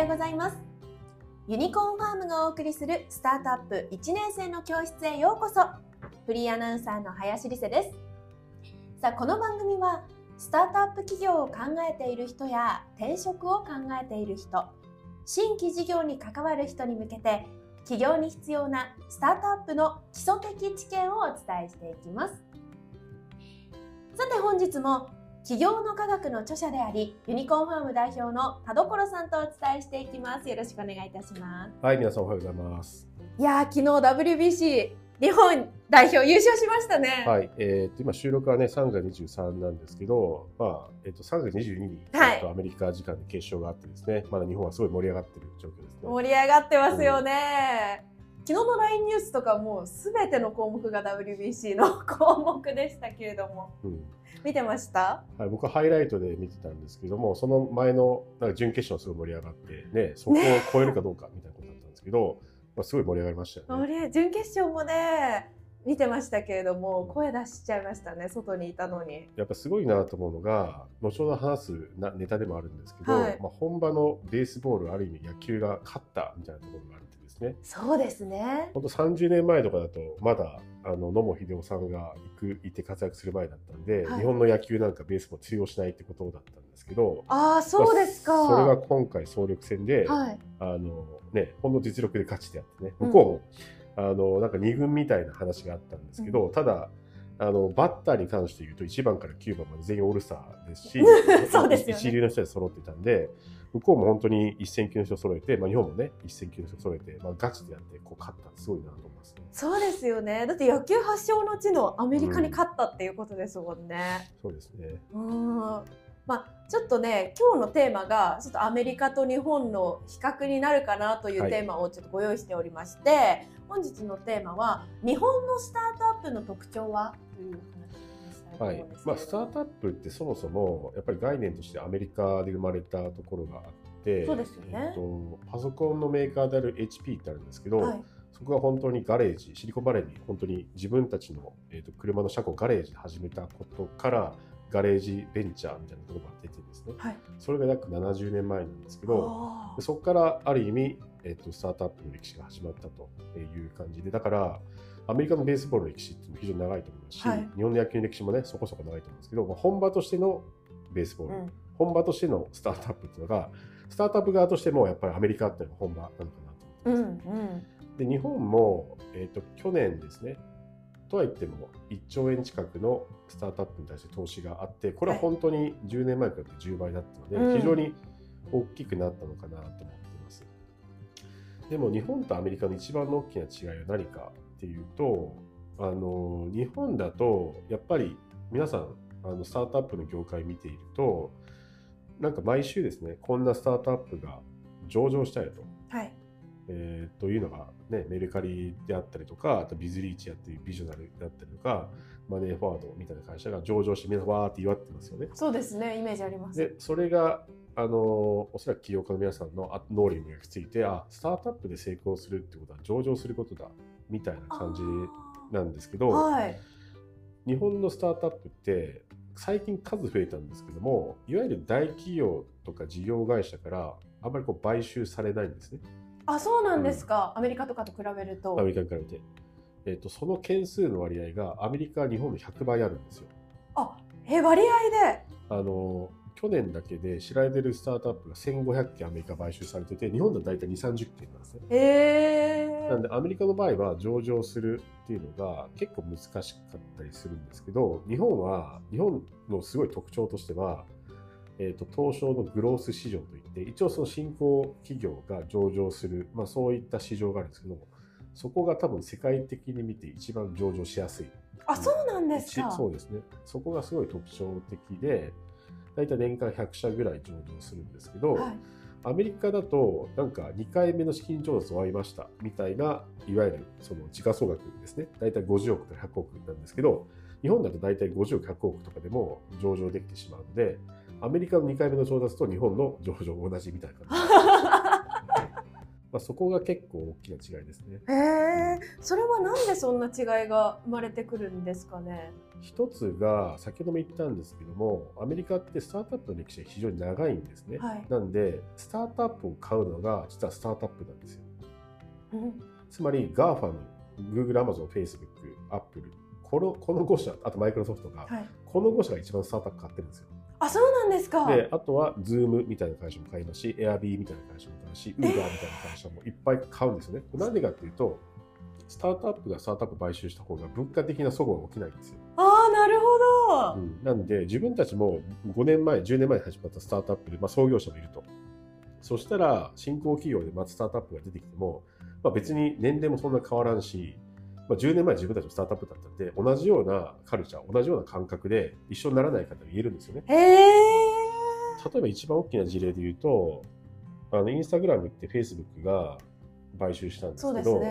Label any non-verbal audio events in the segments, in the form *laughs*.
ようございます。ユニコーンファームがお送りするスタートアップ1年生の教室へようこそ。フリーアナウンサーの林理瀬です。さあこの番組はスタートアップ企業を考えている人や転職を考えている人新規事業に関わる人に向けて企業に必要なスタートアップの基礎的知見をお伝えしていきます。さて本日も企業の科学の著者でありユニコーンファーム代表の田所さんとお伝えしていきます。よろしくお願いいたします。はい皆さんおはようございます。いや昨日 WBC 日本代表優勝しましたね。はいえー、と今収録はね3月23なんですけどまあえっ、ー、と3月22日に、はい。アメリカ時間で決勝があってですねまだ日本はすごい盛り上がってる状況ですね。盛り上がってますよね、昨日の LINE ニュースとかもうすべての項目が WBC の項目でしたけれども。うん見てました？はい、僕はハイライトで見てたんですけどもその前のなんか準決勝すごい盛り上がってねそこを超えるかどうかみたいなことだったんですけど、まあ、すごい盛り上がりましたよね。準決勝もね見てましたけれども声出しちゃいましたね外にいたのに。やっぱすごいなと思うのが後ほど話すなネタでもあるんですけど、はい。まあ、本場のベースボールある意味野球が勝ったみたいなところがあってですね。そうですね。本当30年前とかだとまだあの野茂英雄さんが行くいて活躍する前だったんで、はい。日本の野球なんかベースも通用しないってことだったんですけどああそうですか、まあそれが今回総力戦で、はい。あのねほんの実力で勝ちであってねうん。向こうも、あのなんか2軍みたいな話があったんですけど、ただあのバッターに関して言うと1番から9番まで全員オールスターですし *laughs* そうですよね。一流の人で揃ってたんで向こうも本当に一戦級の人揃えて、まあ、日本もね一戦級の人揃えて、まあ、ガチでやってこう勝ったすごいなと思いますね。そうですよね。だって野球発祥の地のアメリカに勝ったっていうことですもんね、そうですね。うん。まあちょっとね今日のテーマがちょっとアメリカと日本の比較になるかなというはい。テーマをちょっとご用意しておりまして、本日のテーマは日本のスタートアップの特徴は？という話はい。まあ、スタートアップってそもそもやっぱり概念としてアメリカで生まれたところがあってそうですよね。えっとパソコンのメーカーである HP ってあるんですけど、はい。そこが本当にガレージシリコンバレーに本当に自分たちの、えっと車の車庫をガレージで始めたことからガレージベンチャーみたいなところが出てですね。はい。それが約70年前なんですけどそこからある意味、えっとスタートアップの歴史が始まったという感じでだからアメリカのベースボールの歴史って非常に長いと思いますし、はい。日本の野球の歴史もねそこそこ長いと思うんですけど、まあ、本場としてのベースボール、ーうん。本場としてのスタートアップっていうのがスタートアップ側としてもやっぱりアメリカっていうのが本場なのかなとう思ってます、んうん。で日本も、えー、と去年ですねとは言っても1兆円近くのスタートアップに対して投資があってこれは本当に10年前から10倍だったので、うん。非常に大きくなったのかなと思っています。でも日本とアメリカの一番の大きな違いは何かっていうとあの日本だとやっぱり皆さんあのスタートアップの業界見ているとなんか毎週ですねこんなスタートアップが上場したよと。はい。えーというのが、ね、メルカリであったりとか、あとビズリーチやっていうビジョナルだったりとか、マネーフォワードみたいな会社が上場して、みんなわーって祝ってますよね。そうですねイメージあります。で、それが、あのおそらく起業家の皆さんのあ脳裏に焼き付いて、あ、スタートアップで成功するってことは上場することだ、みたいな感じなんですけど、はい日本のスタートアップって、最近数増えたんですけども、いわゆる大企業とか事業会社から、あんまりこう買収されないんですね。あそうなんですか、アメリカとかと比べるとアメリカに比べて。えっとその件数の割合がアメリカは日本の100倍あるんですよ。あえ割合で？あの去年だけで知られてるスタートアップが1500件アメリカ買収されてて日本では大体2 3 0件なんですね。へえなんでアメリカの場合は上場するっていうのが結構難しかったりするんですけど日本は日本のすごい特徴としては、えー、と東証のグロース市場といって一応その新興企業が上場する、まあ、そういった市場があるんですけどそこが多分世界的に見て一番上場しやすい。あそうなんですか。一そうですね。そこがすごい特徴的で大体年間100社ぐらい上場するんですけど、はいアメリカだとなんか2回目の資金調達終わりましたみたいないわゆるその時価総額ですね。だいたい50億から100億なんですけど日本だとだいたい50億100億とかでも上場できてしまうのでアメリカの2回目の調達と日本の上場同じみたいな感じまあ、そこが結構大きな違いですね。へえ、それはなんでそんな違いが生まれてくるんですかね？一つが先ほども言ったんですけどもアメリカってスタートアップの歴史が非常に長いんですね、はいなんでスタートアップを買うのが実はスタートアップなんですようんつまり GAFAM、Google、Amazon、Facebook、Apple このこの5社あとマイクロソフトが、はい。この5社が一番スタートアップ買ってるんですよあ、そうなんですか。であとは Zoom みたいな会社も買いますし Airb みたいな会社も買うし Uber みたいな会社もいっぱい買うんですよね。なんでかっていうとスタートアップがスタートアップ買収した方が物価的な齟齬が起きないんですよ。ああ、なるほど。うん。なんで自分たちも5年前10年前に始まったスタートアップで、まあ、創業者もいると。そしたら新興企業でまずスタートアップが出てきても、まあ、別に年齢もそんな変わらんし、まあ、10年前自分たちもスタートアップだったんで同じようなカルチャー同じような感覚で一緒にならないかと言えるんですよね。例えば一番大きな事例で言うとあのインスタグラムってフェイスブックが買収したんですけど。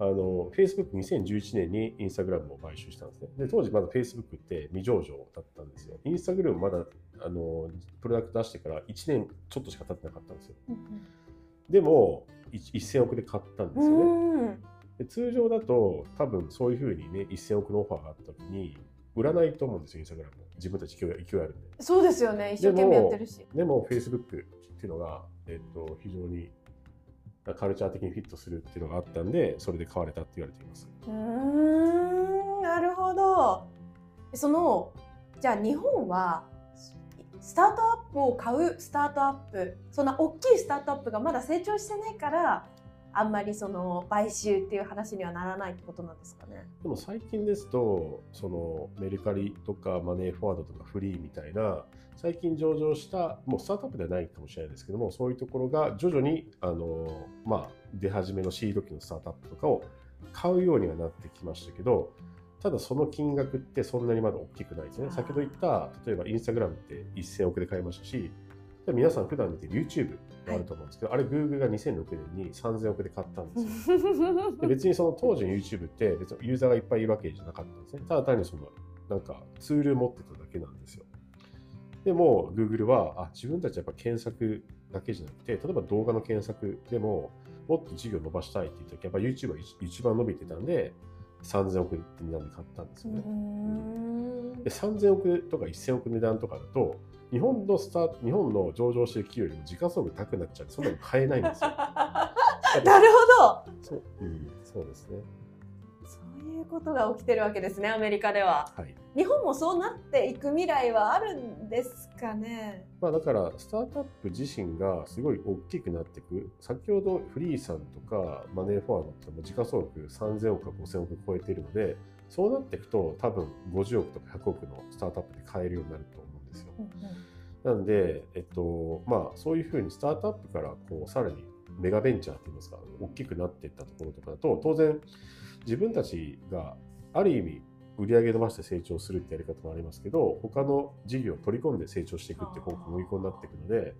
あの、Facebook2011 年にインスタグラムを買収したんですね。で、当時まだ Facebook って未上場だったんですよ。インスタグラムまだ、あの、プロダクト出してから1年ちょっとしか経ってなかったんですよ。でも、い1000億で買ったんですうよね。ん。で通常だと、多分そういうふうにね、1000億のオファーがあった時に、売らないと思うんですよ、インスタグラム。自分たち勢い勢いあるんで。そうですよね。一生懸命やってるし。でも、Facebook っていうのが、えっと、非常にカルチャー的にフィットするっていうのがあったんで、それで買われたって言われています。うーん。なるほど。その、じゃあ日本は、スタートアップを買うスタートアップ、そんな大きいスタートアップがまだ成長してないから、あんまりその買収っていう話にはならないってことなんですかね。でも最近ですと、そのメルカリとかマネーフォワードとかフリーみたいな、最近上場した、もうスタートアップではないかもしれないですけども、そういうところが徐々にあの、まあ、出始めのシード機のスタートアップとかを買うようにはなってきましたけど、ただその金額ってそんなにまだ大きくないですね。先ほど言った、例えばインスタグラムって1000億で買いましたし、皆さん普段見てる YouTube があると思うんですけど、あれ Google が2006年に3000億で買ったんですよ。*laughs* で別にその当時の YouTube って別にユーザーがいっぱいいるわけじゃなかったんですね。ただ単にそのなんかツールを持ってただけなんですよ。でも Google はあ自分たちやっぱ検索だけじゃなくて、例えば動画の検索でももっと事業を伸ばしたいって言った時やっぱ YouTube が一一番伸びてたんで3000億って値段で買ったんですよね。で3000億とか1000億値段とかだと日本のスタート日本の上場してる企業よりも時価総額高くなっちゃうそんなの買えないんですよ。*laughs* なるほど。そう,、うん、そうですね。そういうことが起きてるわけですね、アメリカでは。はい。日本もそうなっていく未来はあるんですかね？まあ、だからスタートアップ自身がすごい大きくなっていく先ほどフリーさんとかマネーフォワードってもう時価総額3000億か5000億超えているのでそうなっていくと多分50億とか100億のスタートアップで買えるようになると思うんですよ。なんで、えっとまあ、そういうふうにスタートアップからこうさらにメガベンチャーっていいますか大きくなっていったところとかだと当然自分たちがある意味売り上げ伸ばして成長するってやり方もありますけど他の事業を取り込んで成長していくって方向に向になっていくので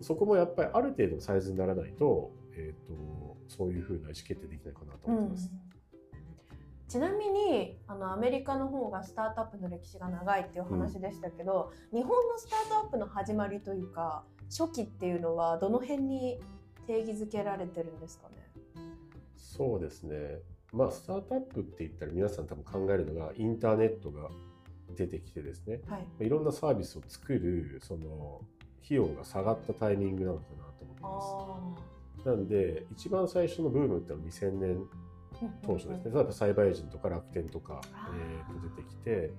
そこもやっぱりある程度のサイズにならないと,、えー、とそういうふうな意思決定できないかなと思ってます。ちなみにあのアメリカの方がスタートアップの歴史が長いっていう話でしたけど、日本のスタートアップの始まりというか初期っていうのはどの辺に定義づけられてるんですかね？そうですね。まあ、スタートアップって言ったら皆さん多分考えるのがインターネットが出てきてですね、はい、いろんなサービスを作るその費用が下がったタイミングなのかなと思ってます。なんで一番最初のブームってのは2000年当初ですね、例えばサイバーエージェントとか楽天とか、えー、と出てきて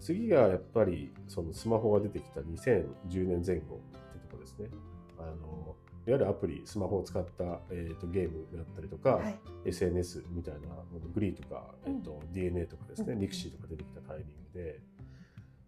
次がやっぱりそのスマホが出てきた2010年前後ってとこですね。あのいわゆるアプリ、スマホを使った、えーと、ゲームだったりとか、はい、SNS みたいなグリーとか、えーとうん、DNA とかですね、うん、リクシーとか出てきたタイミングで、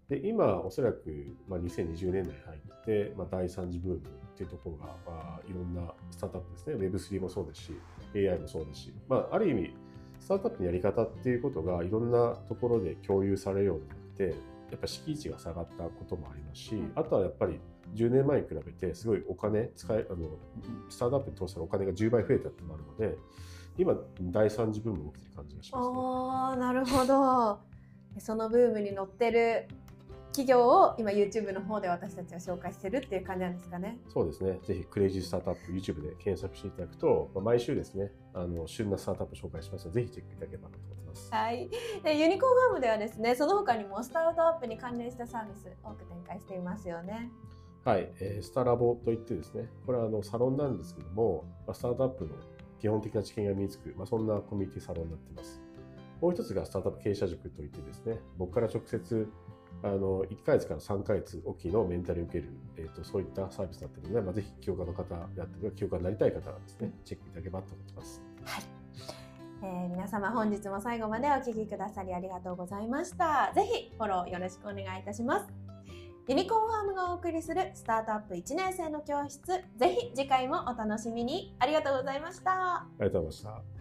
で今、おそらく、まあ、2020年代に入って、まあ、第3次ブームっていうところが、まあ、いろんなスタートアップですね、Web3 もそうですし、AI もそうですし、まあ、ある意味、スタートアップのやり方っていうことがいろんなところで共有されるようになって、やっぱ敷地が下がったこともありますし、あとはやっぱり10年前に比べてすごいお金使えあのスタートアップに投資したらお金が10倍増えたってのもあるので今第3次ブームが起きてる感じがします、ね、ああなるほど。そのブームに乗ってる企業を今 YouTube の方で私たちは紹介してるっていう感じなんですかね。そうですね。ぜひクレイジースタートアップ YouTube で検索していただくと、まあ、毎週ですね、あの旬なスタートアップを紹介しますので、ぜひチェックいただければなと思ってます。はい。でユニコーンファームではですね、その他にもスタートアップに関連したサービス多く展開していますよね。はい、えー、スタラボといってですね、これはあのサロンなんですけども、まあ、スタートアップの基本的な知見が身につく、まあ、そんなコミュニティサロンになっています。もう一つがスタートアップ経営者塾といってですね、僕から直接あの1ヶ月から3ヶ月おきのメンタルを受ける、えーと、そういったサービスになっているので、まあ、ぜひ起業家の方であったり、起業家になりたい方はですね、チェックいただければと思ってます。はいえー、皆様本日も最後までお聞きくださりありがとうございました。ぜひフォローよろしくお願いいたします。ユニコーンファームがお送りするスタートアップ1年生の教室、ぜひ次回もお楽しみに。ありがとうございました。ありがとうございました。